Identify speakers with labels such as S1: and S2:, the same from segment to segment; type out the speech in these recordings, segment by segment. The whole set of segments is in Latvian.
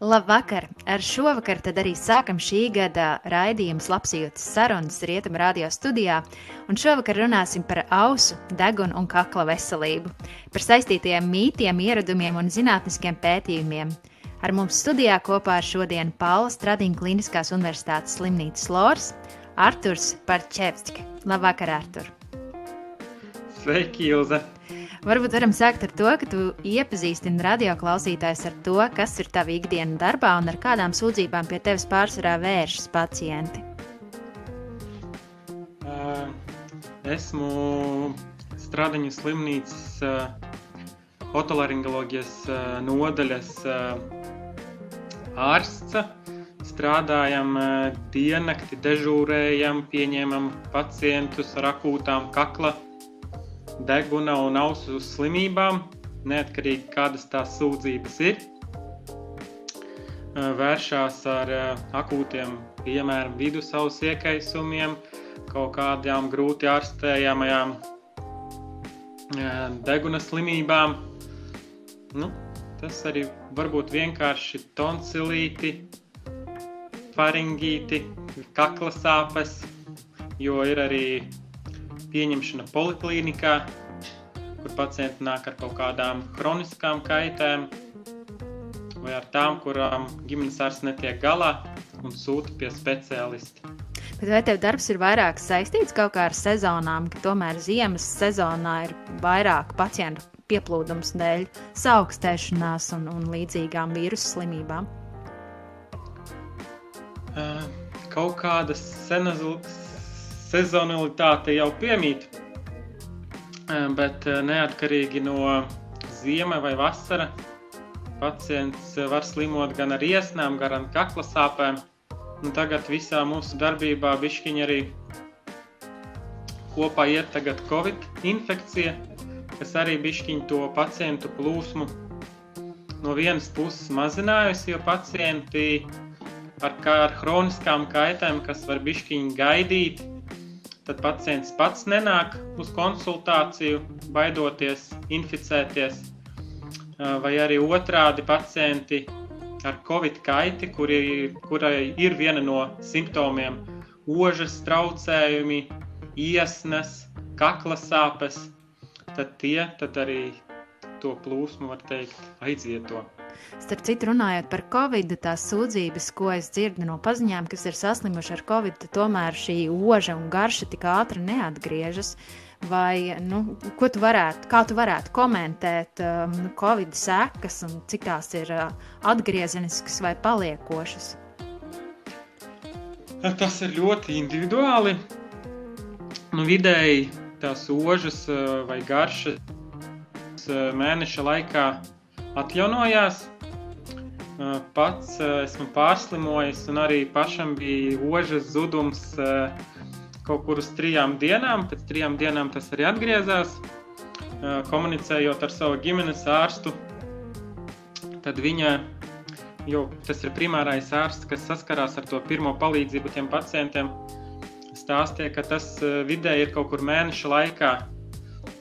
S1: Labvakar! Ar šovakar tad arī sākam šī gada raidījums Lapsijūtas sarunas Rietuma radio studijā, un šovakar runāsim par ausu, degunu un kakla veselību, par saistītajiem mītiem, ieradumiem un zinātniskiem pētījumiem. Ar mums studijā kopā ar šodienu Paula Stradiņa Kliniskās universitātes slimnīcas Lors, Arturs Parčevski. Labvakar, Artur!
S2: Sveiki, Ilze!
S1: Varbūt varam sākt ar to, ka tu iepazīstini radioklausītājus ar to, kas ir tava ikdiena darbā un ar kādām sūdzībām pie tevis pārsvarā vēršas pacienti.
S2: Esmu Stradiņu slimnīcas otolaringoloģijas nodaļas ārsts. Strādājam diennakti, dežūrējam, pieņemam pacientus ar akūtām kakla deguna un ausu slimībām, neatkarīgi kādas tās sūdzības ir. Vēršās ar akūtiem, piemēram, vidusausu iekaisumiem, kaut kādām grūti ārstējamajām deguna slimībām. Nu, tas arī var būt vienkārši tonsilīti, faringīti, kakla sāpes, jo ir arī pieņemšana poliklīnikā, kur pacienti nāk ar kaut kādām kroniskām kaitēm vai ar tām, kurām ģimenes ārsts netiek galā un sūta pie speciālista.
S1: Bet vai tev darbs ir vairāk saistīts kaut kā ar sezonām, ka tomēr ziemas sezonā ir vairāk pacientu pieplūdums dēļ saaugstēšanās un, un līdzīgām vīrusu slimībām?
S2: Uh, kaut kādas sezonalitāte jau piemīt, bet neatkarīgi no ziema vai vasara, pacients var slimot gan ar iesnām, gan ar kakla sāpēm. Nu, tagad visā mūsu darbībā bišķiņa arī kopā iet tagad Covid infekcija, kas arī bišķiņ to pacientu plūsmu no vienas puses mazinājusi, jo pacienti ar, ar hroniskām kaitēm, kas var bišķiņ gaidīt, tad pacients pats nenāk uz konsultāciju, baidoties inficēties, vai arī otrādi pacienti ar covid kaiti, kuri, kurai ir viena no simptomiem - ožas traucējumi, iesnas, kakla sāpes, tad tie tad arī to plūsmu, var teikt, aizieto.
S1: Starp citu, runājot par covid, tās sūdzības, ko es dzirdu no paziņām, kas ir saslimuši ar covid, tomēr šī oža un garša tik ātri neatgriežas. Vai, nu, ko tu varētu, kā tu varētu komentēt um, covid sekas un cik tās ir uh, atgriezeniskas vai paliekošas?
S2: Tas ir ļoti individuāli. Nu, vidēji tās ožas uh, vai garšas uh, mēneša laikā atjaunojās. Pats esmu pārslimojis, un arī pašam bija ožas zudums kaut kur uz trijām dienām. Pēc trijām dienām tas arī atgriezās. Komunicējot ar savu ģimenes ārstu, tad viņa, jo tas ir primārais ārsts, kas saskarās ar to pirmo palīdzību tiem pacientiem, stāstīja, ka tas vidēji ir kaut kur mēneša laikā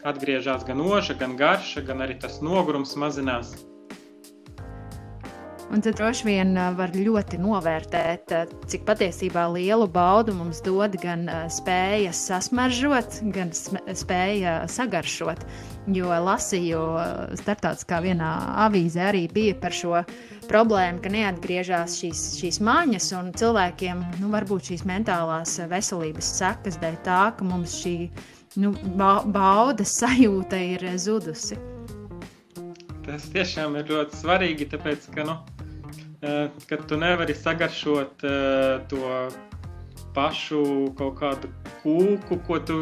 S2: atgriežas gan oža, gan garša, gan arī tas nogurums mazinās.
S1: Un tad droši vien var ļoti novērtēt, cik patiesībā lielu baudu mums dod gan spēja sasmaržot, gan spēja sagaršot. Jo lasīju starptautiskā vienā avīzē arī bija par šo problēmu, ka neatgriežas šīs, šīs māņas, un cilvēkiem nu, varbūt šīs mentālās veselības sekas dēļ tā, ka mums šī nu, ba baudas sajūta ir zudusi.
S2: Tas tiešām ir ļoti svarīgi, tāpēc, ka, nu, kad tu nevari sagaršot to pašu kaut kādu kūku, ko tu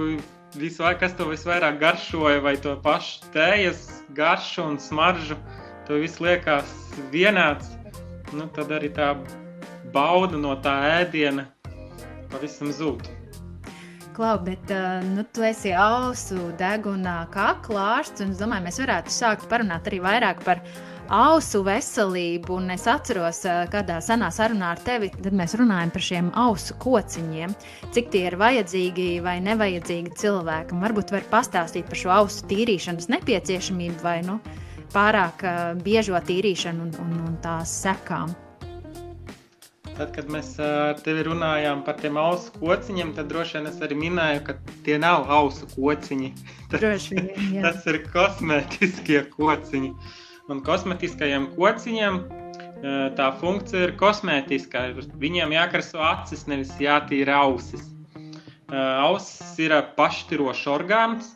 S2: visvairāk, kas tev visvairāk garšoja, vai to pašu tējas garšu un smaržu, tev viss liekas vienāds, nu, tad arī tā bauda no tā ēdiena pavisam zūd.
S1: Klau, bet uh, nu, tu esi ausu deguna kaklārsts, un es domāju, mēs varētu sākt parunāt arī vairāk par ausu veselību. Un es atceros, uh, kādā senā sarunā ar tevi, tad mēs runājam par šiem ausu kociņiem, cik tie ir vajadzīgi vai nevajadzīgi cilvēkam. Varbūt var pastāstīt par šo ausu tīrīšanas nepieciešamību vai nu, pārāk uh, biežo tīrīšanu un, un, un tās sekām.
S2: Tad, kad mēs ar tevi runājām par tiem ausu kociņiem, tad droši vien es arī minēju, ka tie nav ausu kociņi.
S1: Tas,
S2: tas ir kosmētiskie kociņi. Un kosmētiskajiem kociņiem tā funkcija ir kosmētiskā. Viņiem jākarso acis, nevis jātīra ausis. Ausis ir pašķirošs orgāns,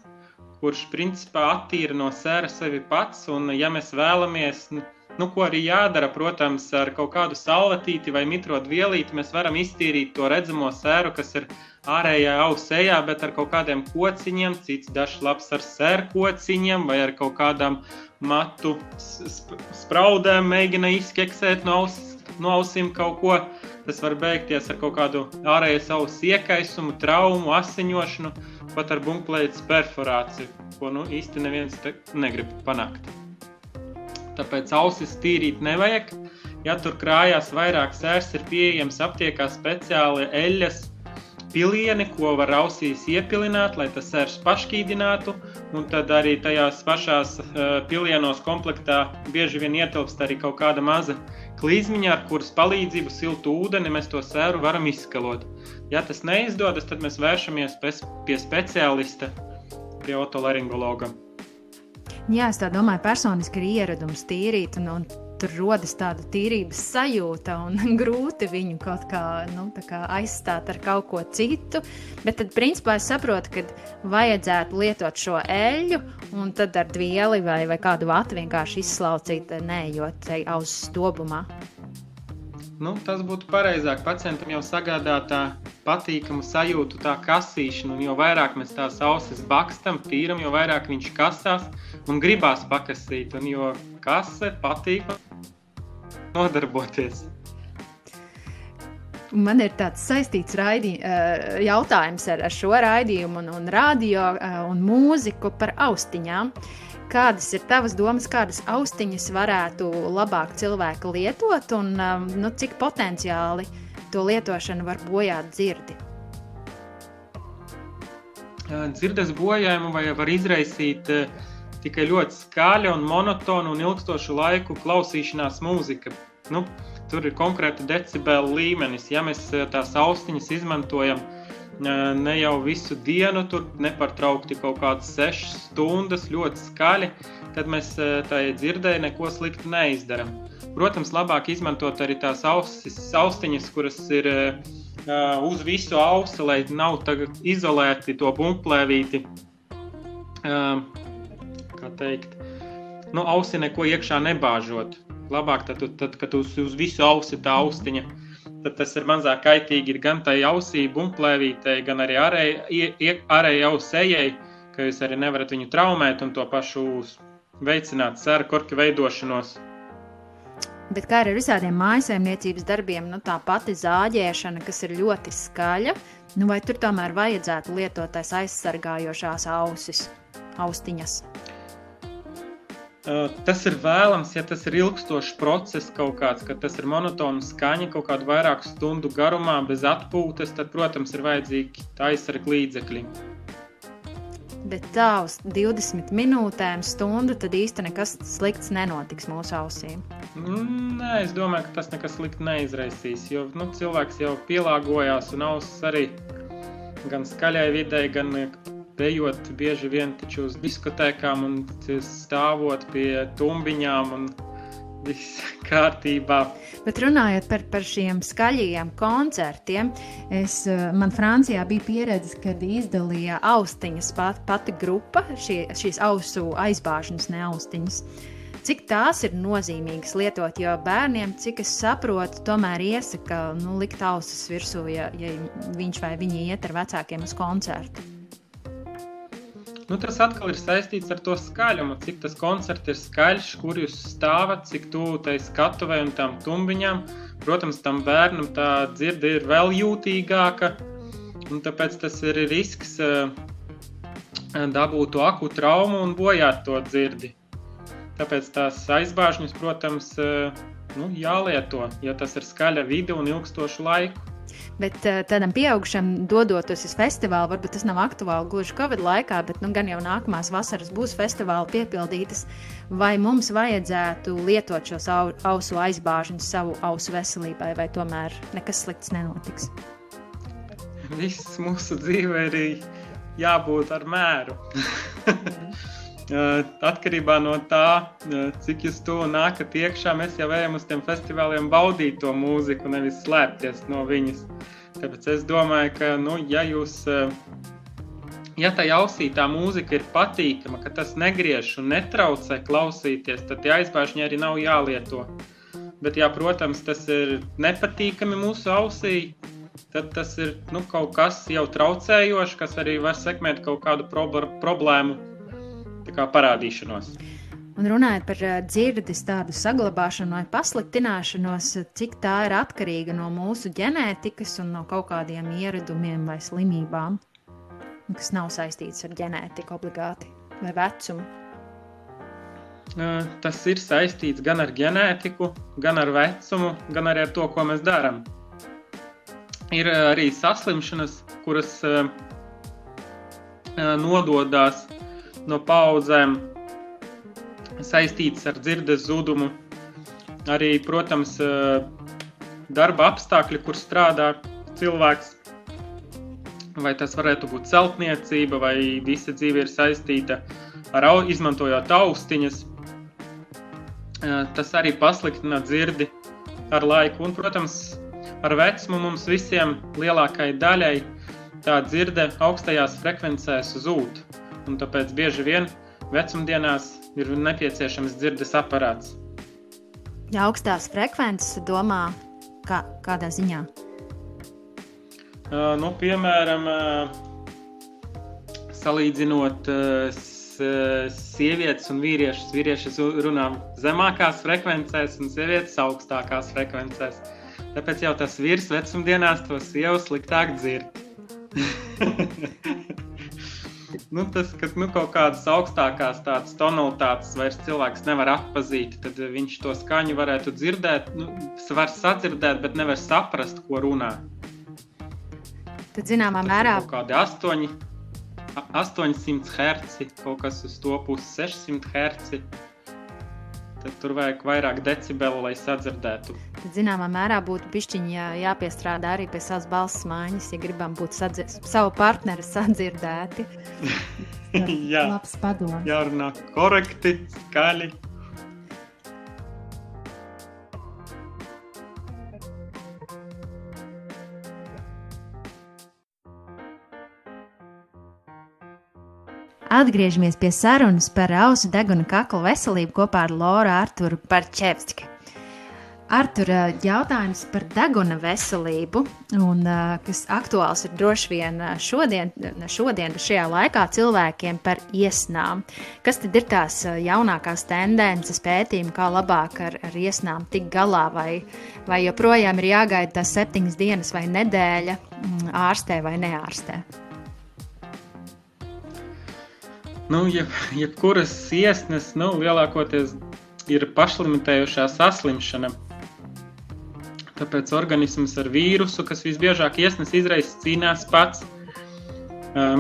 S2: kurš principā attīra no sēra sevi pats. Un, ja mēs vēlamies, nu, ko arī jādara, protams, ar kaut kādu salvetīti vai mitrotu vielīti, mēs varam iztīrīt to redzamo sēru, kas ir ārējā ausējā, bet ar kaut kādiem kociņiem, cits dažs labs ar sēru kociņiem vai ar kaut kādām matu spraudēm mēģina izkeksēt no, aus, no ausīm kaut ko. Tas var beigties ar kaut kādu ārējas auss iekaisumu, traumu, asiņošanu pat ar bumbplētas perforāciju, ko nu, īsti neviens negrib panākt. Tāpēc ausis tīrīt nevajag. Ja tur krājās vairāk sērs, ir pieejams aptiekā speciāli eļļas pilieni, ko var ausīs iepilināt, lai tas sērs pašķīdinātu. Un tad arī tajās pašās uh, pilienos komplektā bieži vien ietilpst arī kaut kāda maza klīzmiņa, ar kuras palīdzību siltu ūdeni mēs to sēru varam izskalot. Ja tas neizdodas, tad mēs vēršamies pie speciālista, pie otolaringologa.
S1: Jā, es tā domāju, personiski ir ieradums tīrīt, un, un tur rodas tāda tīrības sajūta, un grūti viņu kaut kā, nu, kā aizstāt ar kaut ko citu. Bet tad, principā, es saprotu, ka vajadzētu lietot šo eļļu, un tad ar dvieli vai, vai kādu vatu vienkārši izslaucīt, neejot te uz stobumā.
S2: Nu, tas būtu pareizāk. Pacientam jau sagādā tā patīkamu sajūtu, tā kasīšanu. Jo vairāk mēs tās ausis bakstam, tīram, jo vairāk viņš kasās un gribās pakasīt. Un jo kase patīk nodarboties.
S1: Man ir tāds saistīts raidī, eh, jautājums ar, ar šo raidījumu, un, un radio eh, un mūziku par austiņām. Uh, Kādas ir tavas domas, kādas austiņas varētu labāk cilvēki lietot, un um, nu, cik potenciāli to lietošana var bojāt dzirdi?
S2: Dzirdes bojājumu vai var izraisīt tikai ļoti skaļa un monotona un ilgstošu laiku klausīšanās mūzika. Nu, tur ir konkrēti decibeli līmenis. Ja mēs tās austiņas izmantojam ne jau visu dienu, tur nepārtraukti kaut kādas sešas stundas, ļoti skaļi, tad mēs tai dzirdēji neko sliktu neizdarām. Protams, labāk izmantot arī tās ausis, austiņas, kuras ir uz visu ausi, lai nav izolēti to bumplēvīti. Kā teikt, nu, ausi neko iekšā nebāžot. Labāk tad, tad kad uz, uz visu ausi tā austiņa tad tas ir mazāk kaitīgi gan tai ausī, bumplēvītei, gan arī ārējai ausējai, ka jūs arī nevarat viņu traumēt un to pašu veicināt sēru korku veidošanos.
S1: Bet kā ar visādiem mājsaimniecības darbiem, nu, tā pati zāģēšana, kas ir ļoti skaļa, nu, vai tur tomēr vajadzētu lietot tās aizsargājošās ausis, austiņas?
S2: Tas ir vēlams, ja tas ir ilgstošs process kaut kāds, kad tas ir monotona skaņa kaut kādu vairāku stundu garumā, bez atpūtas, tad, protams, ir vajadzīgi aizsardzības līdzekļi.
S1: Bet tā uz 20 minūtēm, stundu, tad īstenībā nekas slikts nenotiks mūsu ausīm.
S2: Nē, es domāju, ka tas nekas slikts neizraisīs. Jo nu, cilvēks jau pielāgojās un ausis arī gan skaļai videi, gan dejot bieži vien uz diskotēkām un stāvot pie tumbiņām. Un viss kārtībā.
S1: Bet runājot par, par šiem skaļajiem koncertiem, es, eh, man Francijā bija pieredze, kad izdalīja austiņas pat, pati grupa, šie, šīs ausu aizbāžņas, ne austiņas. Cik tās ir nozīmīgas lietot, jo bērniem, cik es saprotu, tomēr iesaka nu, likt ausis virsū, ja, ja viņš vai viņa iet ar vecākiem uz koncertu.
S2: Nu, tas atkal ir saistīts ar to skaļumu, cik tas koncerts ir skaļš, kur jūs stāvat, cik tuvu tai skatuvei un tām tumbiņām. Protams, tam bērnam tā dzirde ir vēl jūtīgāka, un tāpēc tas ir risks uh, dabūt to aku traumu un bojāt to dzirdi. Tāpēc tās aizbāžņas, protams, uh, nu, jālieto, ja tas ir skaļa vide un ilgstošu laiku.
S1: Bet uh, tādam pieaugušam, dodoties uz festivālu, varbūt tas nav aktuāli gluži Covid laikā, bet nu, gan jau nākamās vasaras būs festivāli piepildītas. Vai mums vajadzētu lietot šos au, ausu aizbāžņus savu ausu veselībai, vai tomēr nekas slikts nenotiks?
S2: Viss mūsu dzīvē ir jābūt ar mēru. Atkarībā no tā, cik jūs to nākat iekšā, mēs jau ejam uz tiem festivāliem baudīt to mūziku, nevis slēpties no viņas. Tāpēc es domāju, ka, nu, ja jūs, ja tā ausī tā mūzika ir patīkama, ka tas negriež un netraucē klausīties, tad tie aizbāžņi arī nav jālieto. Bet, ja, protams, tas ir nepatīkami mūsu ausī, tad tas ir nu, kaut kas jau traucējošs, kas arī var sekmēt kaut kādu problēmu parādīšanos.
S1: Un runājot par eh, dzirdes tādu saglabāšanu vai pasliktināšanos, cik tā ir atkarīga no mūsu ģenētikas un no kaut kādiem ieradumiem vai slimībām, kas nav saistīts ar ģenētiku obligāti vai vecumu.
S2: Tas ir saistīts gan ar ģenētiku, gan ar vecumu, gan arī ar to, ko mēs darām. Ir arī saslimšanas, kuras nododas no paudzēm saistītas ar dzirdes zudumu. Arī, protams, eh, darba apstākļi, kur strādā cilvēks. Vai tas varētu būt celtniecība, vai visa dzīve ir saistīta ar izmantojot austiņas. Eh, tas arī pasliktina dzirdi ar laiku. Un, protams, ar vecumu mums visiem lielākajai daļai tā dzirde augstajās frekvencēs zūd un tāpēc bieži vien vecumdienās ir nepieciešams dzirdes aparāts.
S1: Ja augstās frekvences domā, kā, kādā ziņā?
S2: Uh, nu, piemēram, uh, salīdzinot uh, sievietes un vīriešus, vīriešus runā zemākās frekvencēs un sievietes augstākās frekvencēs. Tāpēc jau tas vīrs vecumdienās to sievu sliktāk dzird. nu, tas, ka nu, kaut kādas augstākās tādas tonalitātes vairs cilvēks nevar atpazīt, tad viņš to skaņu varētu dzirdēt, nu, var sadzirdēt, bet nevar saprast, ko runā.
S1: Tad, zināmā mērā,
S2: kaut kādi 8, 800 Hz, kaut kas uz to pusi 600 Hz tad tur vajag vairāk decibelu, lai sadzirdētu.
S1: Tad, zināmā mērā, būtu pišķiņā jāpiestrādā arī pie savas balss maiņas, ja gribam būt savu partneri sadzirdēti.
S2: Jā, labs padoms. Jārunā korekti, skaļi.
S1: Atgriežamies pie sarunas par ausu deguna kakla veselību kopā ar Loru Arturu Parčevski. Artur, jautājums par deguna veselību, un, kas aktuāls ir droši vien šodien, šodien, šajā laikā cilvēkiem par iesnām. Kas tad ir tās jaunākās tendences pētījumi, kā labāk ar, ar iesnām tikt galā, vai, vai joprojām ir jāgaida tās septiņas dienas vai nedēļa mm, ārstē vai neārstē?
S2: Nu, jeb, jebkuras iesnas nu, lielākoties ir pašlimitējušā saslimšana. Tāpēc organisms ar vīrusu, kas visbiežāk iesnas izraisa, cīnās pats.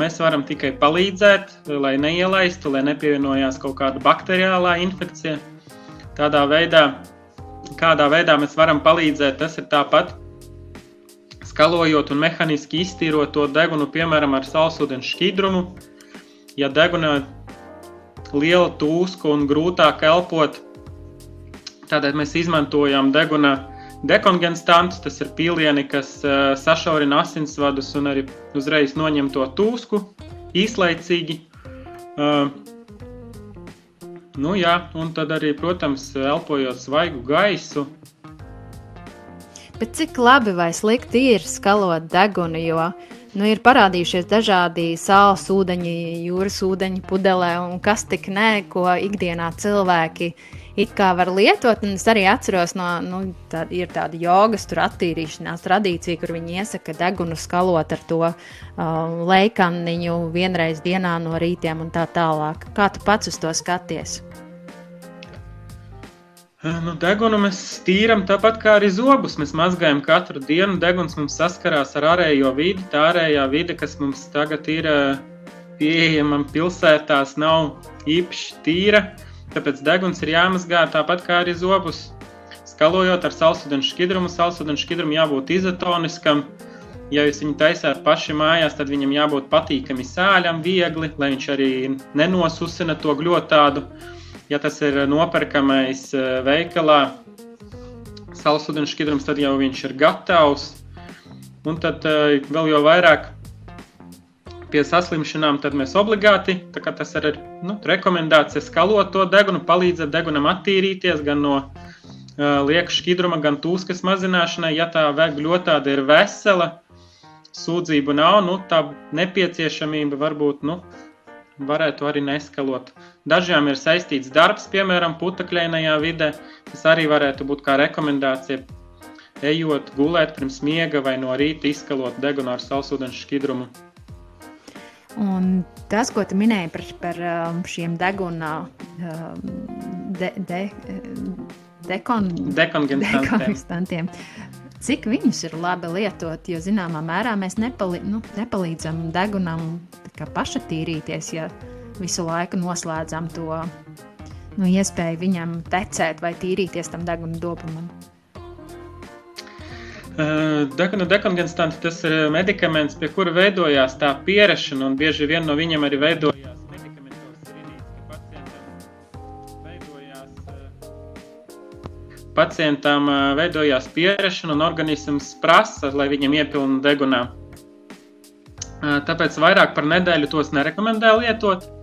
S2: Mēs varam tikai palīdzēt, lai neielaistu, lai nepievienojās kaut kāda bakteriālā infekcija. Tādā veidā, kādā veidā mēs varam palīdzēt, tas ir tāpat skalojot un mehāniski iztīrot to degunu, piemēram, ar salsūdens šķidrumu, ja degunā liela tūska un grūtāk elpot, tādēļ mēs izmantojam deguna dekongenstantus, tas ir pīlieni, kas uh, sašaurina asinsvadus un arī uzreiz noņem to tūsku īslaicīgi. Uh, nu jā, un tad arī, protams, elpojot svaigu gaisu.
S1: Bet cik labi vai slikti ir skalot degunu, jo nu, ir parādījušies dažādi sāls ūdeņi, jūras ūdeņi, pudelē un kas tik nē, ko ikdienā cilvēki it kā var lietot. Un es arī atceros, no, nu, tā, ir tāda jogas, attīrīšanās tradīcija, kur viņi iesaka degunu skalot ar to uh, leikaniņu vienreiz dienā no rītiem un tā tālāk. Kā tu pats uz to skaties?
S2: Nu, degunu mēs tīram tāpat kā arī zobus. Mēs mazgājam katru dienu. Deguns mums saskarās ar ārējo vidi. Tā ārējā vide, kas mums tagad ir pieejama pilsētās, nav īpaši tīra. Tāpēc deguns ir jāmazgā tāpat kā arī zobus. Skalojot ar salsudenu šķidrumu, salsudenu šķidrumu jābūt izotoniskam. Ja jūs viņu taisāt paši mājās, tad viņam jābūt patīkami sāļam, viegli, lai viņš arī nenosusina to gļotādu. tādu Ja tas ir nopērkamais eh, veikalā, salsūdens šķidrums, tad jau viņš ir gatavs. Un tad eh, vēl jau vairāk pie saslimšanām, tad mēs obligāti, tā kā tas ir nu, rekomendācija, skalot to degunu, palīdzēt degunam attīrīties gan no uh, lieka šķidruma, gan tūskas mazināšanai. Ja tā gļotāda ir vesela, sūdzību nav, nu, tā nepieciešamība varbūt nu, varētu arī neskalot. Dažiem ir saistīts darbs, piemēram, putekļainajā vidē. Tas arī varētu būt kā rekomendācija. Ejot, gulēt pirms miega vai no rīta izskalot degunu ar salsūdens šķidrumu.
S1: Un tas, ko tu minēji par, par um, šiem deguna um, de, de, dekon, dekonstantiem, cik viņus ir labi lietot, jo zināmā mērā mēs nepali, nu, nepalīdzam degunam paša tīrīties, ja visu laiku noslēdzam to nu, iespēju viņam tecēt vai tīrīties tam deguna dobumam.
S2: Deguna dekongenstanti tas ir medikaments, pie kura veidojās tā pierešana, un bieži vien no viņiem arī veidojās medikamentos rinīts, ka pacientam veidojās, pacientam veidojās pierešana, un organisms prasa, lai viņam iepilna degunā. Tāpēc vairāk par nedēļu tos nerekomendēju lietot.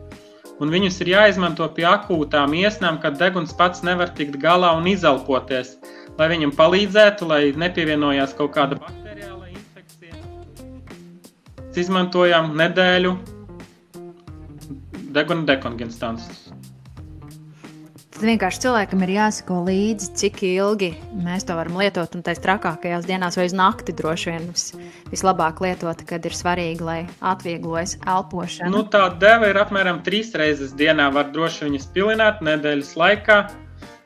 S2: Un viņus ir jāizmanto pie akūtām iesnām, kad deguns pats nevar tikt galā un izelpoties, lai viņam palīdzētu, lai nepievienojās kaut kāda bakteriāla infekcija. Izmantojam nedēļu deguna dekongenstantus.
S1: Tad vienkārši cilvēkam ir jāsako līdzi, cik ilgi mēs to varam lietot. Un tais trakākajās dienās vai uz nakti droši vien vis, vislabāk lietot, kad ir svarīgi, lai atvieglojas elpošana.
S2: Nu, tā deva ir apmēram trīs reizes dienā. Var droši viņas pilināt nedēļas laikā.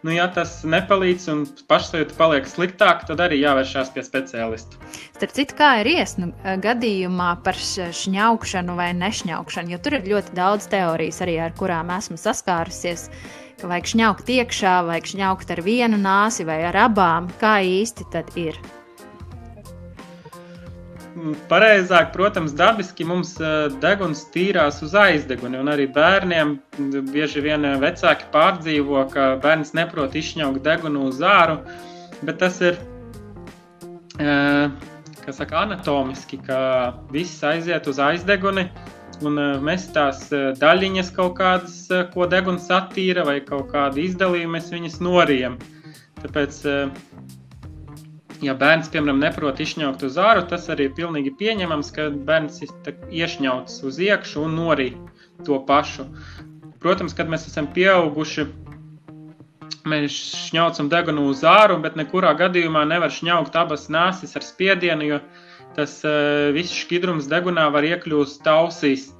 S2: Nu, ja tas nepalīdz un pašsajūta paliek sliktāka, tad arī jāvēršās pie speciālista.
S1: Starp citu, kā ir iesnu gadījumā par šņaukšanu vai nešņaukšanu, jo tur ir ļoti daudz teorijas arī, ar kurām esmu saskārusies vajag šņaukt iekšā, vajag šņaukt ar vienu nāsi vai ar abām. Kā īsti tad ir?
S2: Mm, pareizāk, protams, dabiski mums eh, deguns tīrās uz aizdeguni, un arī bērniem bieži vien eh, vecāki pārdzīvo, ka bērns neprot izšņaukt degunu uz āru, bet tas ir, eh, saka, anatomiski, ka viss aiziet uz aizdeguni, un mest tās daļiņas kaut kādas, ko deguns attīra, vai kaut kādu izdalījumu, mēs viņas norijam. Tāpēc, ja bērns, piemēram, neprot izšņaukt uz āru, tas arī ir pilnīgi pieņemams, ka bērns iešņauts uz iekšu un norī to pašu. Protams, kad mēs esam pieauguši, mēs šņaucam degunu uz āru, bet nekurā gadījumā nevar šņaukt abas nāsis ar spiedienu, jo tas uh, viss šķidrums degunā var iekļūst tausīs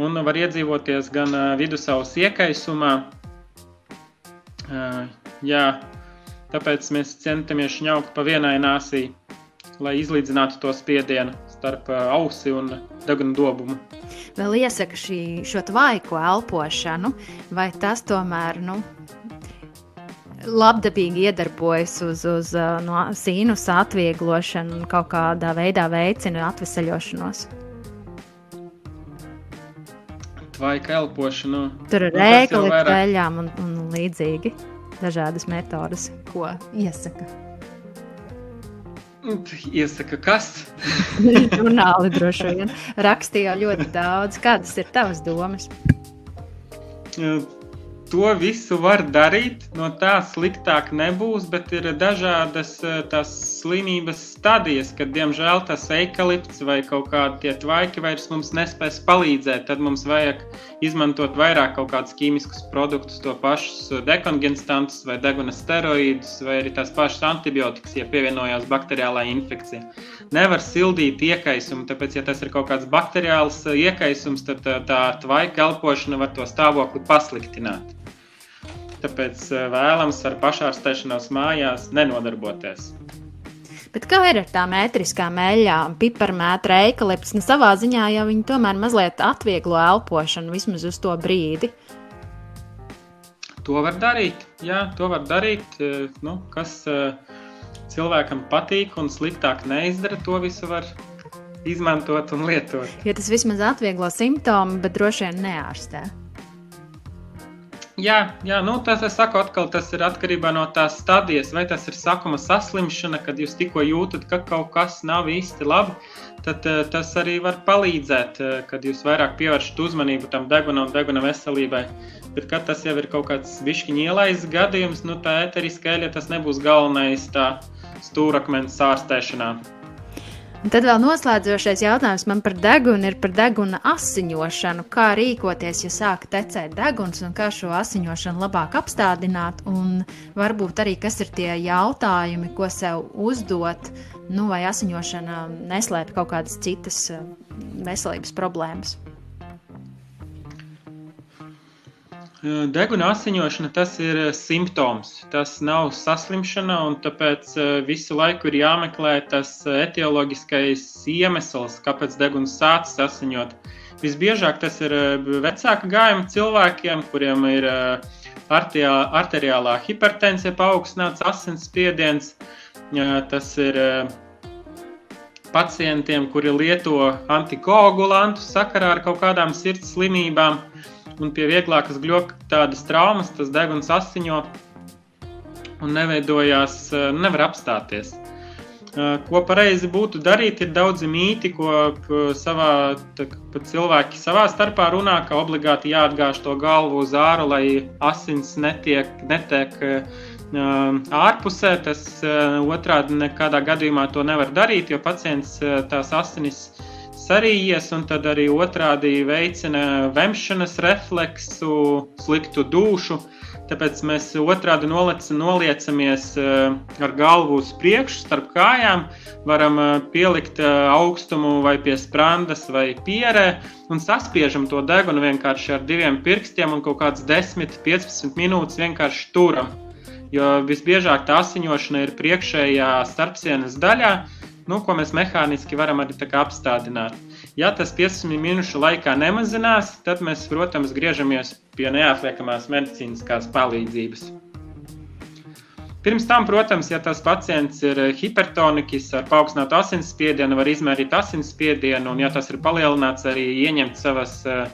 S2: un var iedzīvoties gan uh, vidusavas iekaisumā. Uh, jā, tāpēc mēs centamies šņaukt pa vienai nāsī, lai izlīdzinātu to spiedienu starp ausi un deguna dobumu.
S1: Vēl iesaka šī, šo tvaiku elpošanu, vai tas tomēr, nu, labdabīgi iedarbojas uz, uz no sīnusa atvieglošanu un kaut kādā veidā veicina atvesaļošanos.
S2: Vai elpošanu?
S1: Tur ir nu, rēkli, vairāk... peļām un, un līdzīgi dažādas metodas, ko iesaka.
S2: Iesaka, kas?
S1: Žurnāli droši vien rakstīja ļoti daudz. Kādas ir tavas domas?
S2: to visu var darīt, no tā sliktāk nebūs, bet ir dažādas eh, tās slimības stadijas, kad, diemžēl, tas eikalipts vai kaut kādi tie tvaiki vairs mums nespēs palīdzēt. Tad mums vajag izmantot vairāk kaut kādus ķīmiskus produktus, to pašus dekongenstantus vai deguna steroīdus, vai arī tās pašas antibiotikas, ja pievienojās bakteriālā infekcija. Nevar sildīt iekaisumu, tāpēc, ja tas ir kaut kāds bakteriāls iekaisums, tad tā, tā tvaika elpošana var to stāvokli pasliktināt. tāpēc vēlams ar pašārstēšanos mājās nenodarboties.
S1: Bet kā ir ar tām metriskām eļļām, piparmētra, eikalipts? Nu, savā ziņā jau viņi tomēr mazliet atvieglo elpošanu vismaz uz to brīdi.
S2: To var darīt, jā, to var darīt. Nu, kas cilvēkam patīk un sliktāk neizdara, to visu var izmantot un lietot.
S1: Jo tas vismaz atvieglo simptomu, bet droši vien neārstē.
S2: Jā, jā nu, tas es saku, atkal tas ir atkarībā no tās stadijas, vai tas ir sakuma saslimšana, kad jūs tikko jūtat, ka kaut kas nav īsti labi. Tad uh, tas arī var palīdzēt, uh, kad jūs vairāk pievēršat uzmanību tam degunam un deguna veselībai. Bet, kad tas jau ir kaut kāds višķiņa ielaists gadījums, nu tā eteriskā eļļa tas nebūs galvenais tā stūrakmens ārstēšanā.
S1: Un tad vēl noslēdzošais jautājums man par degunu ir par deguna asiņošanu. Kā rīkoties, ja sāk tecēt deguns un kā šo asiņošanu labāk apstādināt, un varbūt arī kas ir tie jautājumi, ko sev uzdot, nu, vai asiņošana neslēpj kaut kādas citas eh, veselības problēmas.
S2: Deguna asiņošana tas ir simptoms. Tas nav saslimšana, un tāpēc visu laiku ir jāmeklē tas etioloģiskais iemesls, kāpēc deguns sācis asiņot. Visbiežāk tas ir vecāka gājuma cilvēkiem, kuriem ir arteriālā hipertensija, paaugstināts asinsspiediens. Tas ir pacientiem, kuri lieto antikoagulantus sakarā ar kaut kādām sirds slimībām un pie vieglākas gļoka tādas traumas, tas deguns asiņo un neveidojās, eh, nevar apstāties. Eh, ko pareizi būtu darīt, ir daudzi mīti, ko savā, tā, cilvēki savā starpā runā, ka obligāti jāatgāž to galvu uz āru, lai asins netiek, netiek uh, ārpusē. Tas otrādi nekādā gadījumā to nevar darīt, jo pacients tās asinis sarījies, un tad arī otrādi veicina vemšanas refleksu, sliktu dušu. Tāpēc mēs otrādi noliecamies eh, ar galvu uz priekšu, starp kājām, varam eh, pielikt eh, augstumu vai pie sprandas vai pierē un saspiežam to degunu vienkārši ar diviem pirkstiem un kaut kāds 10-15 minūtes vienkārši turam. Jo visbiežāk tā asiņošana ir priekšējā starpsienas daļā, nu, ko mēs mehāniski varam arī apstādināt. Ja tas 15 minūšu laikā nemazinās, tad mēs, protams, griežamies pie neatliekamās medicīniskās palīdzības. Pirms tam, protams, ja tas pacients ir hipertonikas ar paaugstinātu asinsspiedienu, var izmērīt asinsspiedienu, un, ja tas ir palielināts, arī ieņemt savas uh,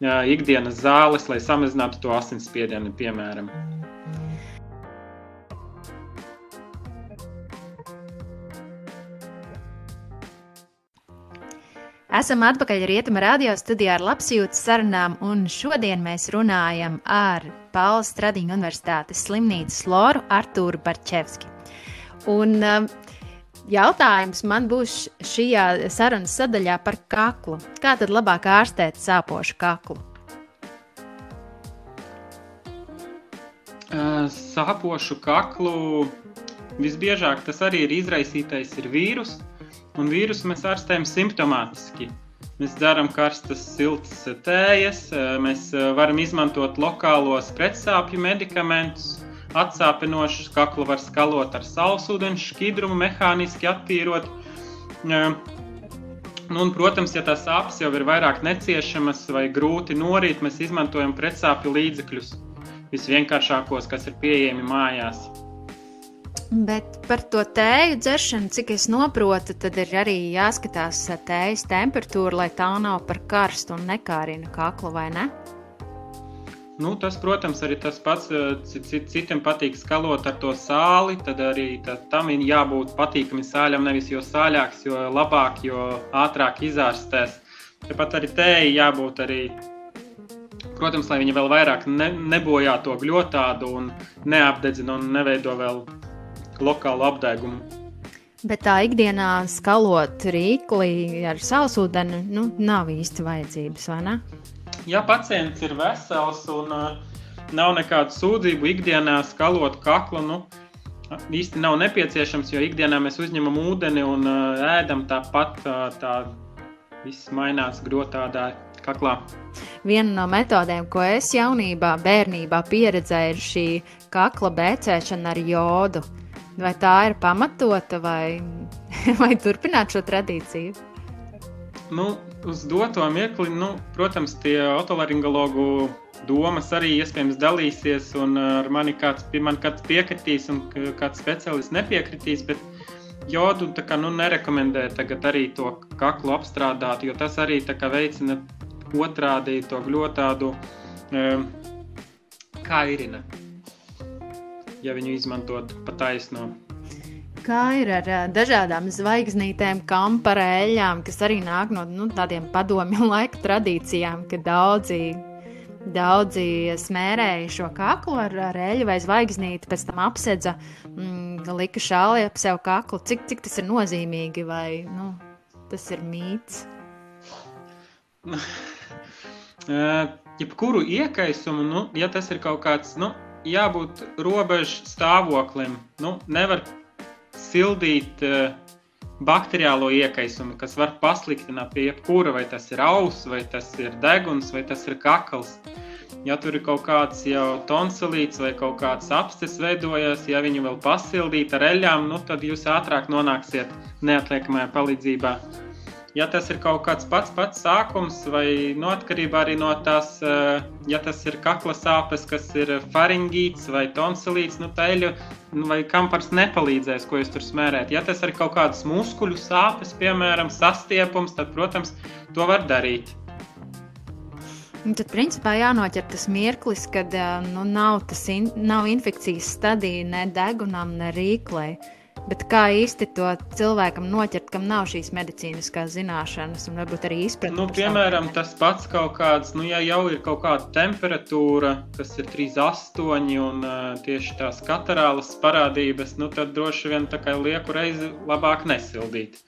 S2: ikdienas zāles, lai samazinātu to asinsspiedienu, piemēram.
S1: Esam atpakaļ Rietuma radio studijā ar labsajūtas sarunām, un šodien mēs runājam ar Paula Stradiņa Universitātes slimnīcas loru Artūru Barčevski. Un um, jautājums man būs šajā sarunas sadaļā par kaklu. Kā tad labāk ārstēt sāpošu kaklu?
S2: Sāpošu kaklu visbiežāk tas arī ir izraisītais ir vīruss un vīrusu mēs ārstējam simptomātiski. Mēs darām karstas, siltas tējas, mēs varam izmantot lokālos pretsāpju medikamentus, atsāpinošus, kaklu var skalot ar saulesūdens šķidrumu, mehāniski attīrot. Nu, un, protams, ja tās sāpes jau ir vairāk neciešamas vai grūti norīt, mēs izmantojam pretsāpju līdzekļus visvienkāršākos, kas ir pieejami mājās.
S1: Bet par to tēju dzeršanu, cik es saprotu, tad ir arī jāskatās tējas temperatūra, lai tā nav par karstu un nekārina kaklu, vai ne?
S2: Nu, tas, protams, arī tas pats. Citiem patīk skalot ar to sāli. Tad arī tā, tam ir jābūt patīkami sāļam. Nevis jo sāļāks, jo labāk, jo ātrāk izārstēs. Tāpat arī tēji jābūt arī protams, lai viņi vēl vairāk ne, nebojā to gļotādu un neapdedzina un neveido vēl lokālu apdegumu.
S1: Bet tā ikdienā skalot rīkli ar sausūdeni nu, nav īsti vajadzības, vai ne?
S2: Ja pacients ir vesels un uh, nav nekādu sūdzību, ikdienā skalot kaklu, nu, īsti nav nepieciešams, jo ikdienā mēs uzņemam ūdeni un uh, ēdam tāpat. Uh, tā viss mainās grotādā. kaklā.
S1: Viena no metodēm, ko es jaunībā, bērnībā pieredzēju, ir šī kakla bēcēšana ar jodu. Vai tā ir pamatota, vai, vai turpināt šo tradīciju?
S2: Nu, uz doto mirkli, nu, protams, tie otolaringologu domas arī iespējams dalīsies, un ar mani kāds, man kāds piekritīs, un kāds speciālists nepiekritīs. Bet jodu kā, nu, nerekomendē tagad arī to kaklu apstrādāt, jo tas arī veicina otrādi to gļotādu um, kairina, ja viņu izmantot pa taisno.
S1: Kā ir ar dažādām zvaigznītēm, kamparēļām, kas arī nāk no nu, tādiem padomju laika tradīcijām, ka daudzi Daudzi smērēja šo kaklu ar, eļļu vai zvaigznīti, pēc tam apsedza, mm, lika šāli ap sev kaklu. Cik, cik tas ir nozīmīgi vai nu, tas ir mīts?
S2: Jebkuru iekaisumu, nu, ja tas ir kaut kāds, nu, jābūt robežu stāvoklim. Nu, nevar sildīt uh, bakteriālo iekaisumu, kas var pasliktināt pie jebkura, vai tas ir auss, vai tas ir deguns, vai tas ir kakls. Ja tur ir kaut kāds jau tonsilīts vai kaut kāds apstes veidojas, ja viņu vēl pasildīt ar eļļām, nu, tad jūs ātrāk nonāksiet neatliekamajā palīdzībā ja tas ir kaut kāds pats, pats sākums, vai no atkarībā arī no tās, eh, ja tas ir kakla sāpes, kas ir faringīts vai tonsilīts, nu, teļu nu, vai kampars nepalīdzēs, ko jūs tur smērēt. Ja tas ir kaut kādas muskuļu sāpes, piemēram, sastiepums, tad, protams, to var darīt.
S1: Un tad, principā, jānoķer tas mirklis, kad eh, nu, nav, tas in, nav infekcijas stadija ne degunam, ne rīklei. Bet kā īsti to cilvēkam noķert, kam nav šīs medicīniskās zināšanas un varbūt arī izpratne?
S2: Nu, piemēram, tas pats kaut kāds, nu, ja jau ir kaut kāda temperatūra, kas ir 3,8 un uh, tieši tās katarālas parādības, nu, tad droši vien tā kā lieku reizi labāk nesildīt.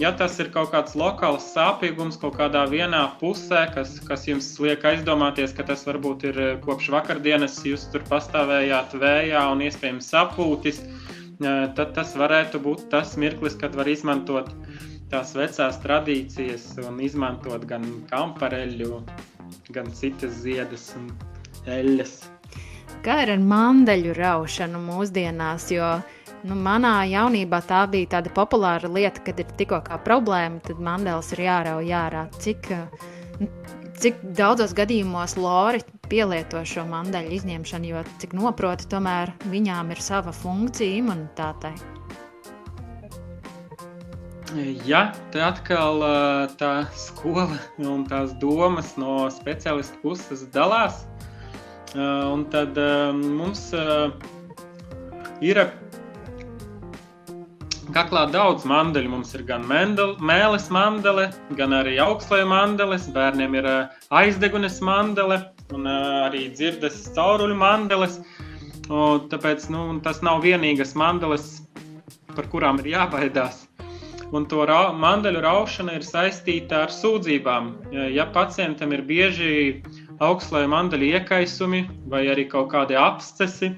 S2: Ja tas ir kaut kāds lokāls sāpīgums kaut kādā vienā pusē, kas, kas jums liek aizdomāties, ka tas varbūt ir kopš vakardienas, jūs tur pastāvējāt vējā un iespējams sapūtis, tad tas varētu būt tas mirklis, kad var izmantot tās vecās tradīcijas un izmantot gan kampareļu, gan citas ziedas un eļļas.
S1: Kā ir ar mandeļu raušanu mūsdienās? Jo nu, manā jaunībā tā bija tāda populāra lieta, kad ir tikko kā problēma, tad mandēlis ir jārauj ārā. Cik, cik daudzos gadījumos Lori pielieto šo mandaļu izņemšanu, jo, cik noprotu, tomēr viņām ir sava funkcija imunitātei.
S2: Ja, te atkal tā skola un tās domas no speciālistu puses dalās. Un tad mums ir Kaklā daudz mandeļu. Mums ir gan mēlis mandele, gan arī augstleja mandeles. Bērniem ir aizdegunes mandele un arī dzirdes cauruļu mandeles. Un tāpēc nu, tas nav vienīgas mandeles, par kurām ir jābaidās. Un to ra mandeļu raušana ir saistīta ar sūdzībām. Ja pacientam ir bieži augstleja mandeļu iekaisumi vai arī kaut kādi abscesi,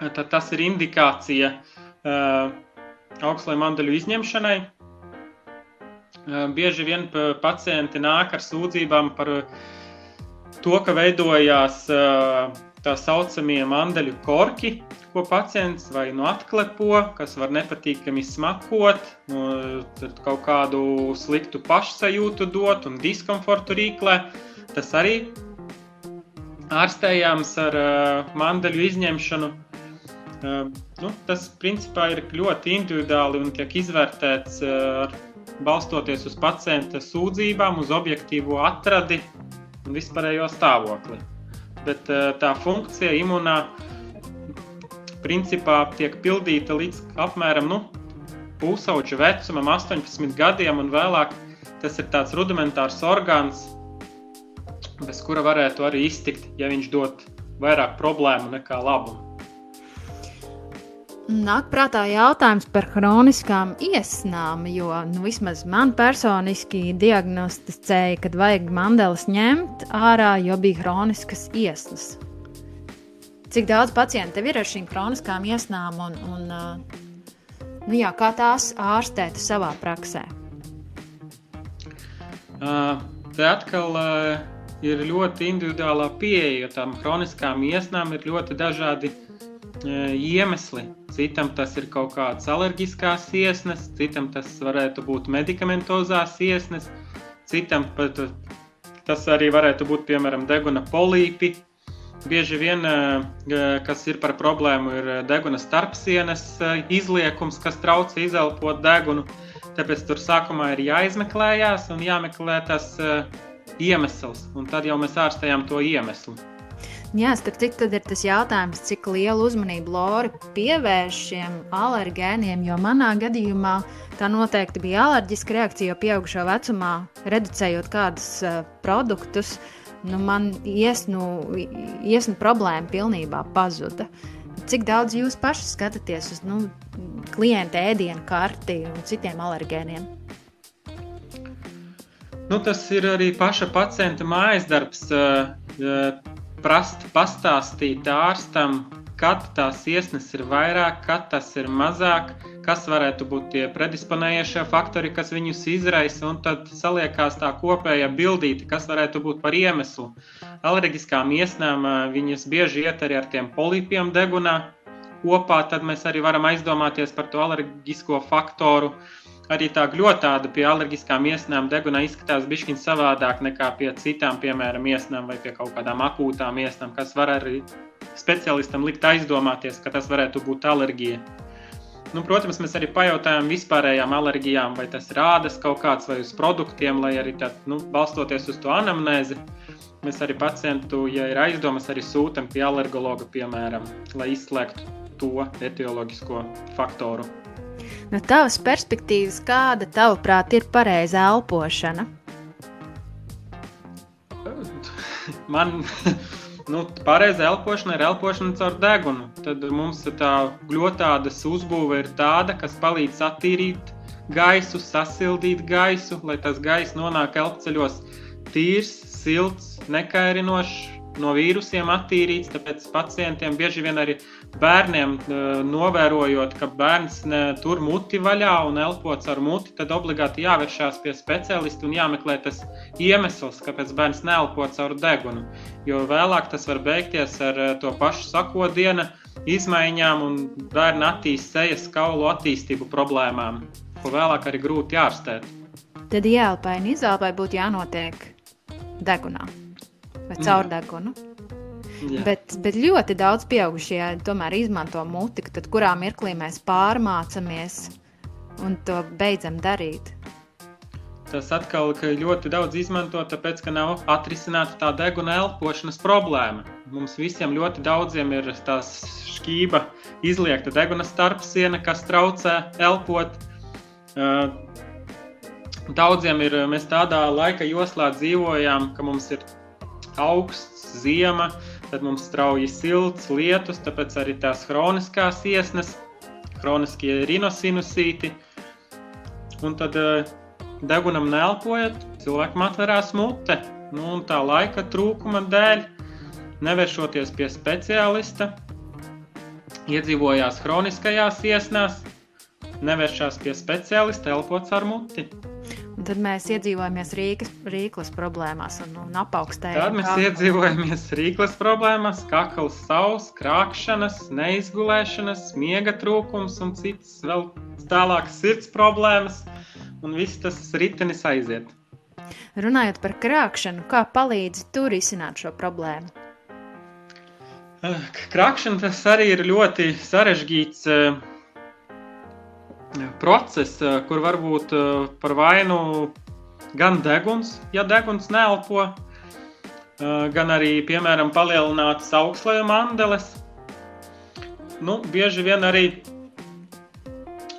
S2: tad tas ir indikācija uh, augstslēju mandeļu izņemšanai. Bieži vien pacienti nāk ar sūdzībām par to, ka veidojās tā saucamie mandeļu korki, ko pacients vai nu atklepo, kas var nepatīkami smakot, nu, kaut kādu sliktu pašsajūtu dot un diskomfortu rīklē. Tas arī ārstējams ar mandeļu izņemšanu. Nu, tas principā ir ļoti individuāli un tiek izvērtēts uh, balstoties uz pacienta sūdzībām, uz objektīvo atradi un vispārējo stāvokli. Bet uh, tā funkcija imunā principā tiek pildīta līdz apmēram nu, pusauģa vecumam, 18 gadiem un vēlāk. Tas ir tāds rudimentārs orgāns, bez kura varētu arī iztikt, ja viņš dod vairāk problēmu nekā labumu.
S1: Nāk prātā jautājums par chroniskām iesnām, jo nu, vismaz man personiski diagnosticēja, kad vajag mandeles ņemt ārā, jo bija chroniskas iesnas. Cik daudz pacientu ir ar šīm chroniskām iesnām un, un nu, jā, kā tās ārstēt savā praksē?
S2: Uh, te atkal uh, ir ļoti individuālā pieeja, jo tām kroniskām iesnām ir ļoti dažādi uh, iemesli. Citam tas ir kaut kāds alerģiskās iesnas, citam tas varētu būt medikamentozās iesnas, citam pat tas arī varētu būt piemēram deguna polīpi. Bieži vien, kas ir par problēmu, ir deguna starpsienas izliekums, kas traucē izelpot degunu. Tāpēc tur sākumā ir jāizmeklējās un jāmeklē tas iemesls, un tad jau mēs ārstējam to iemeslu.
S1: Jā, starp citu, tad ir tas jautājums, cik lielu uzmanību Lora pievērš šiem alergēniem, jo manā gadījumā tā noteikti bija alerģiska reakcija, jo pieaugušo vecumā, reducējot kādus uh, produktus, nu, man iesnu, iesnu problēma pilnībā pazuda. Cik daudz jūs paši skatāties uz nu, klienta ēdienu karti un citiem alergēniem?
S2: Nu, tas ir arī paša pacienta mājas darbs. Uh, prast, pastāstīt ārstam, kad tās iesnas ir vairāk, kad tas ir mazāk, kas varētu būt tie predisponējošie faktori, kas viņus izraisa, un tad saliekās tā kopējā bildīte, kas varētu būt par iemeslu. Alerģiskām iesnām viņas bieži iet arī ar tiem polipiem degunā kopā, tad mēs arī varam aizdomāties par to alerģisko faktoru. Uh, arī tā gļotāda pie alerģiskām iesnām degunā izskatās bišķiņ savādāk nekā pie citām, piemēram, iesnām vai pie kaut kādām akūtām iesnām, kas var arī speciālistam likt aizdomāties, ka tas varētu būt alerģija. Nu, protams, mēs arī pajautājām vispārējām alerģijām, vai tas ir ādas kaut kāds vai uz produktiem, lai arī tā, nu, balstoties uz to anamnēzi, mēs arī pacientu, ja ir aizdomas, arī sūtam pie alergologa, piemēram, lai izslēgtu to etioloģisko faktoru.
S1: No tavas perspektīvas, kāda tavuprāt ir pareiza elpošana?
S2: Man nu, pareiza elpošana ir elpošana caur degunu. Tad mums tā gļotādas uzbūve ir tāda, kas palīdz attīrīt gaisu, sasildīt gaisu, lai tas gaiss nonāk elpceļos tīrs, silts, nekairinošs, no vīrusiem attīrīts. Tāpēc pacientiem bieži vien arī bērniem novērojot, ka bērns tur muti vaļā un elpots ar muti, tad obligāti jāvēršās pie speciālista un jāmeklē tas iemesls, kāpēc bērns neelpo caur degunu. Jo vēlāk tas var beigties ar to pašu sakodienu izmaiņām un bērna attīstības, sejas kaulu attīstību problēmām, ko vēlāk arī grūti ārstēt.
S1: Tad ielpai un izelpai būtu jānotiek degunā vai caur degunu. Jā. Bet, bet ļoti daudz pieaugušie tomēr izmanto muti, tad kurā mirklī mēs pārmācamies un to beidzam darīt.
S2: Tas atkal ļoti daudz izmanto, tāpēc, ka nav atrisināta tā deguna elpošanas problēma. Mums visiem ļoti daudziem ir tā šķība, izliekta deguna starpsiena, kas traucē elpot. Daudziem ir, mēs tādā laika joslā dzīvojām, ka mums ir augsts, ziema, tad mums strauji silts, lietus, tāpēc arī tās chroniskās iesnas, chroniskie rinosinusīti. Un tad eh, degunam neelpojot, cilvēkam atverās mute. Nu, un tā laika trūkuma dēļ, nevēršoties pie speciālista, iedzīvojās chroniskajās iesnās, nevēršās pie speciālista, elpots ar muti.
S1: Un tad mēs iedzīvojamies Rīgas, Rīgas problēmās un, un apaugstējam.
S2: Tad mēs iedzīvojamies Rīgas problēmās, kakls savs, krākšanas, neizgulēšanas, miega trūkums un citas vēl tālākas sirds problēmas. Un viss tas ritenis aiziet.
S1: Runājot par krākšanu, kā palīdzi tur izsināt šo problēmu?
S2: Eh, krākšana tas arī ir ļoti sarežģīts uh, process, eh, kur varbūt eh, par vainu gan deguns, ja deguns neelpo, eh, gan arī, piemēram, palielinātas augstslēma andeles. Nu, bieži vien arī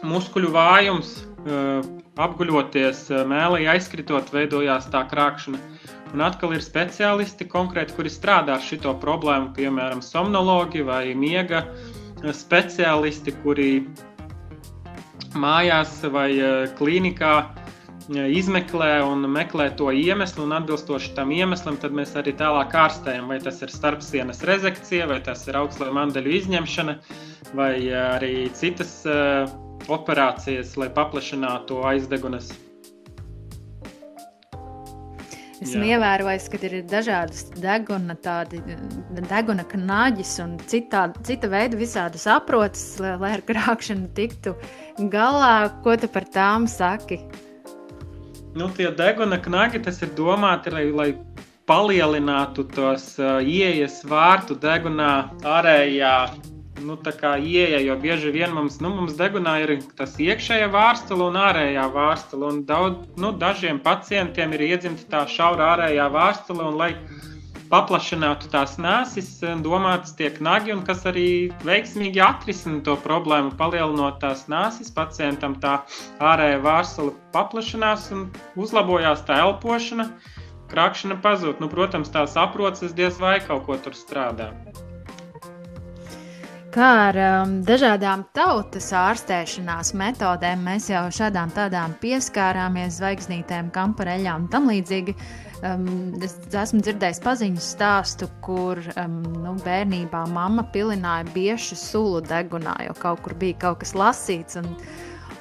S2: muskuļu vājums, apguļoties, mēlī aizkritot, veidojās tā krākšana. Un atkal ir speciālisti konkrēti, kuri strādā ar šo problēmu, piemēram, somnologi vai miega speciālisti, kuri mājās vai eh, klīnikā eh, izmeklē un meklē to iemeslu, un atbilstoši tam iemeslam, tad mēs arī tālāk ārstējam, vai tas ir starpsienas rezekcija, vai tas ir augstslēju mandeļu izņemšana, vai eh, arī citas uh, operācijas, lai paplašinātu aizdegunas.
S1: Esmu Jā. ievērojis, ka ir dažādas deguna, tādi, deguna knaģis un citā, cita veida visādas aproces, lai, lai ar krāpšanu tiktu galā. Ko tu par tām saki?
S2: Nu, tie deguna knaģi, tas ir domāti, lai, lai palielinātu tos uh, ieejas vārtu degunā ārējā nu, ieeja, jo bieži vien mums, nu, mums degunā ir tas iekšējā vārstula un ārējā vārstula. Un daudz, nu, dažiem pacientiem ir iedzimta tā šaura ārējā vārstula, un lai paplašinātu tās nāsis, domāts tiek nagi, un kas arī veiksmīgi atrisina to problēmu, palielinot tās nāsis, pacientam tā ārējā vārstula paplašinās un uzlabojās tā elpošana, krākšana pazūd. Nu, protams, tās aproces diez vai kaut ko tur strādā
S1: kā ar um, dažādām tautas ārstēšanās metodēm. Mēs jau šādām tādām pieskārāmies zvaigznītēm, kampareļām un tam līdzīgi. Um, es esmu dzirdējis paziņu stāstu, kur um, nu, bērnībā mamma pilināja biešu sulu degunā, jo kaut kur bija kaut kas lasīts. Un,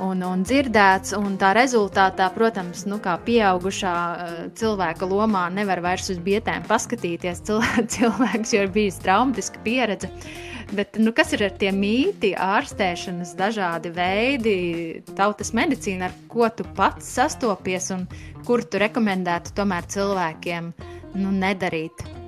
S1: un, un dzirdēts. Un tā rezultātā, protams, nu, kā pieaugušā uh, cilvēka lomā, nevar vairs uz bietēm paskatīties. Cilvēks jau ir bijis traumatiska pieredze. Bet, nu, kas ir ar tiem mīti, ārstēšanas, dažādi veidi, tautas medicīna, ar ko tu pats sastopies un kur tu rekomendētu tomēr cilvēkiem nu, nedarīt?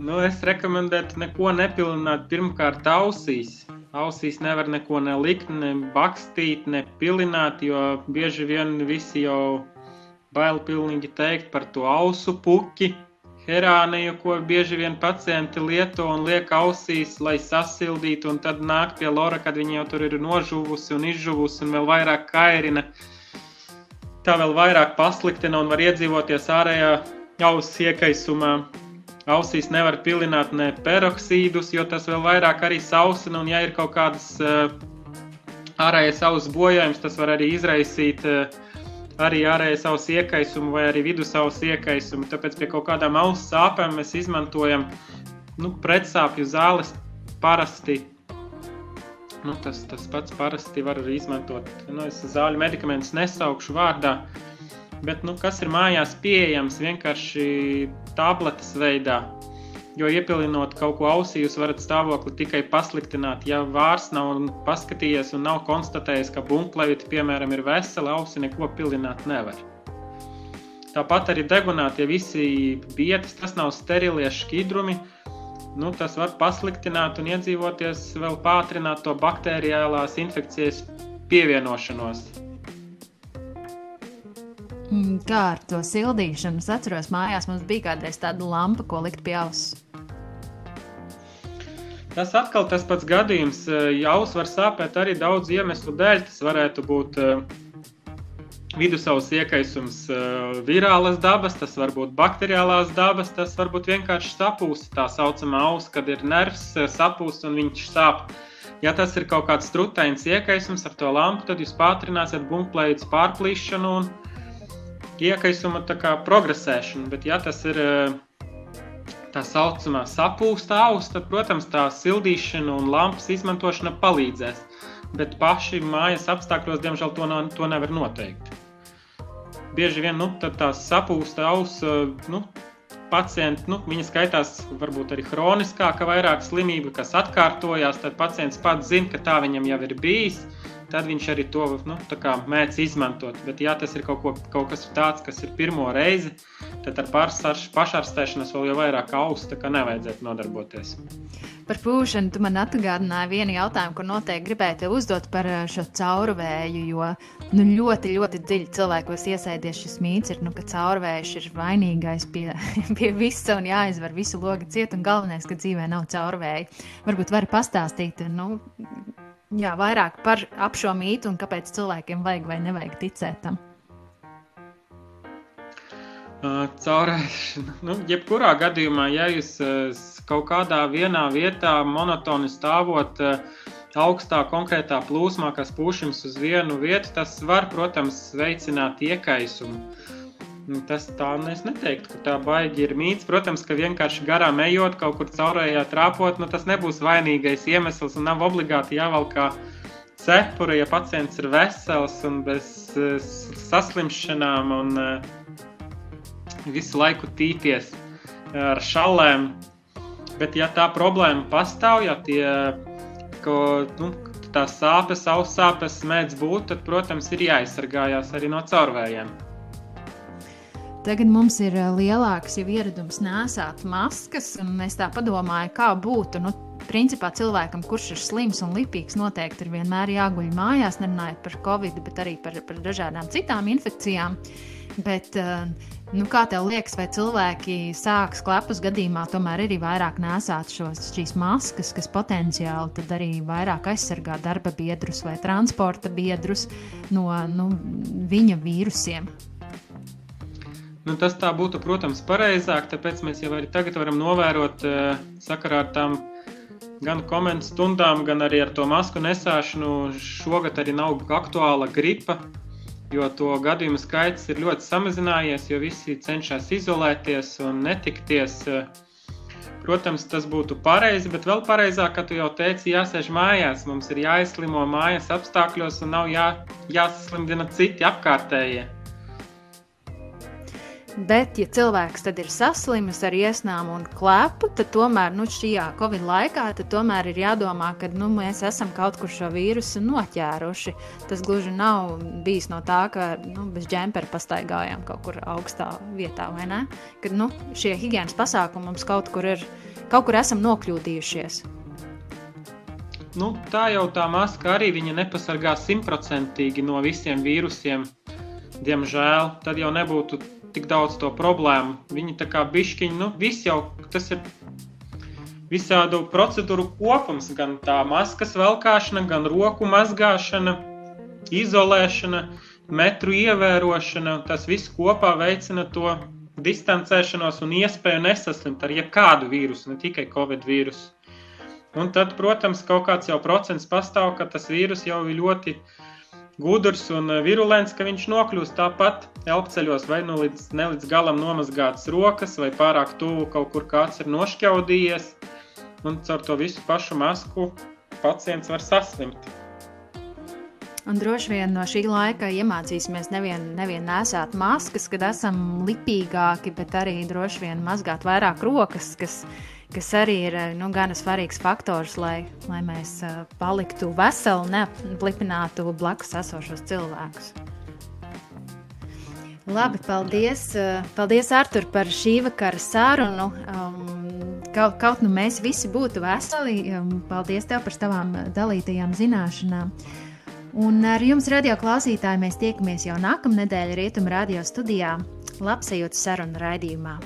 S2: Nu, es rekomendētu neko nepilināt pirmkārt ausīs. Ausīs nevar neko nelikt, ne bakstīt, ne pilināt, jo bieži vien visi jau bail pilnīgi teikt par to ausu puķi herāniju, ko bieži vien pacienti lieto un liek ausīs, lai sasildītu, un tad nāk pie lora, kad viņi jau tur ir nožuvusi un izžuvusi un vēl vairāk kairina. Tā vēl vairāk pasliktina un var iedzīvoties ārējā auss iekaisumā. Ausīs nevar pilināt ne peroksīdus, jo tas vēl vairāk arī sausina, un ja ir kaut kādas uh, ārējais auss bojājums, tas var arī izraisīt uh, arī ārēji savus iekaisumu vai arī vidusavus iekaisumu. Tāpēc pie kaut kādām auss sāpēm mēs izmantojam nu, pretsāpju zāles parasti. Nu, tas, tas pats parasti var arī izmantot. Nu, es zāļu medikamentus nesaukšu vārdā, bet nu, kas ir mājās pieejams vienkārši tabletes veidā Jo iepilinot kaut ko ausī, jūs varat stāvokli tikai pasliktināt. Ja vārds nav paskatījies un nav konstatējis, ka bunklevīte, piemēram, ir vesela, ausi neko pilināt nevar. Tāpat arī degunā tie visi vietas, tas nav sterilie šķidrumi. Nu, tas var pasliktināt un iedzīvoties, vēl pātrināt to bakteriālās infekcijas pievienošanos.
S1: Mm, kā ar to sildīšanu? Es atceros, mājās mums bija kādreiz tāda lampa, ko likt pie auss.
S2: Tas atkal tas pats gadījums. Jaus var sāpēt arī daudz iemeslu dēļ. Tas varētu būt uh, vidusavas iekaisums uh, virālas dabas, tas var būt bakteriālās dabas, tas var būt vienkārši sapūsta, tā saucamā auss, kad ir nervs uh, sapūst un viņš sāp. Ja tas ir kaut kāds strutains iekaisums ar to lampu, tad jūs pātrināsiet bunklējas pārplīšanu un iekaisuma progresēšanu. Bet, ja tas ir eh, tā saucamā sapūsta auss, tad, protams, tā sildīšana un lampas izmantošana palīdzēs. Bet paši mājas apstākļos, diemžēl, to, no, to nevar noteikt. Bieži vien nu, tā sapūsta auss, eh, nu, pacienti, nu, viņa skaitās varbūt arī hroniskāka, vairāk slimība, kas atkārtojās, tad pacients pats zina, ka tā viņam jau ir bijis tad viņš arī to nu, mēdz izmantot. Bet, ja tas ir kaut, ko, kaut kas tāds, kas ir pirmo reizi, tad ar pašārstēšanos vēl jau vairāk austu nevajadzētu nodarboties.
S1: Par pūšanu tu man atgādināji vienu jautājumu, ko noteikti gribēju uzdot par eh, šo caurvēju. Jo nu, ļoti, ļoti dziļi cilvēkos iesēdies šis mīts, ir, nu, ka caurvējš ir vainīgais pie, pie visa un jāizvar visu logu ciet. Un galvenais, ka dzīvē nav caurvēja. Varbūt vari pastāstīt, nu, jā, vairāk par šo mītu un kāpēc cilvēkiem vajag vai nevajag ticēt tam.
S2: Uh, Caurēšana. Nu, jebkurā gadījumā, ja jūs uh, kaut kādā vienā vietā monotoni stāvot uh, augstā konkrētā plūsmā, kas pūš jums uz vienu vietu, tas var, protams, veicināt iekaisumu. Nu, tas tā es neteiktu, ka tā baigi ir mīts. Protams, ka vienkārši garām ejot, kaut kur caurējā trāpot, nu, tas nebūs vainīgais iemesls un nav obligāti jāvalk kā cepura, ja pacients ir vesels un bez uh, saslimšanām un uh, visu laiku tīties ar šalēm. Bet, ja tā problēma pastāv, ja tie, ko, nu, tās sāpes, aussāpes mēdz būt, tad, protams, ir jāaizsargājās arī no caurvējiem.
S1: Tagad mums ir lielāks jau ieradums nesāt maskas, un es tā domāju, kā būtu. Nu, principā cilvēkam, kurš ir slims un lipīgs, noteikti ir vienmēr jāguļ mājās, nerunājot par covid, bet arī par, par dažādām citām infekcijām. Bet, nu, kā tev liekas, vai cilvēki sāks klepus gadījumā tomēr arī vairāk nesāt šos, šīs maskas, kas potenciāli arī vairāk aizsargā darba biedrus vai transporta biedrus no nu, viņa vīrusiem?
S2: Nu, tas tā būtu, protams, pareizāk, tāpēc mēs jau arī tagad varam novērot sakarā ar tām gan komentu stundām, gan arī ar to masku nesāšanu. Šogad arī nav aktuāla gripa, jo to gadījumu skaits ir ļoti samazinājies, jo visi cenšas izolēties un netikties. Protams, tas būtu pareizi, bet vēl pareizāk, kā tu jau teici, jāsēž mājās. Mums ir jāizslimo mājas apstākļos un nav jā, jāsaslimdina citi apkārtējie.
S1: Bet, ja cilvēks ir saslimis ar iesnām un klepu, tad tomēr nu, šajā Covid laikā tomēr ir jādomā, ka nu, mēs esam kaut kur šo vīrusu noķēruši. Tas gluži nav bijis no tā, ka nu, bez džempera pastaigājām kaut kur augstā vietā, vai ne? Kad nu, šie higiēnas pasākumi mums kaut kur ir, kaut kur esam nokļūdījušies.
S2: Nu, tā jau tā maska arī nepasargā simtprocentīgi no visiem vīrusiem. Diemžēl tad jau nebūtu tik daudz to problēmu. Viņi tā kā bišķiņi, nu, viss jau tas ir visādu procedūru kopums, gan tā maskas velkāšana, gan roku mazgāšana, izolēšana, metru ievērošana. Tas viss kopā veicina to distancēšanos un iespēju nesaslimt ar jebkādu vīrusu, ne tikai covid vīrusu. Un tad, protams, kaut kāds jau procents pastāv, ka tas vīrus jau ir ļoti gudrs un eh, virulents, ka viņš nokļūst tāpat elpceļos, vai nu līdz, ne līdz galam nomazgātas rokas, vai pārāk tuvu kaut kur kāds ir nošķaudījies. Un caur to visu pašu masku pacients var saslimt.
S1: Un droši vien no šī laika iemācīsimies nevien, nevien nesāt maskas, kad esam lipīgāki, bet arī droši vien mazgāt vairāk rokas, kas kas arī ir eh, nu, gan svarīgs faktors, lai, lai mēs uh, paliktu veseli neaplipinātu blakus esošos cilvēkus. Labi, paldies, uh, paldies Artur, par šī vakara sarunu. Um, kaut, kaut nu mēs visi būtu veseli. Um, paldies tev par tavām dalītajām zināšanām. Un ar jums, radio klausītāji, mēs tiekamies jau nākamnedēļ Rietumu radio studijā Labsajūtas sarunu raidījumā.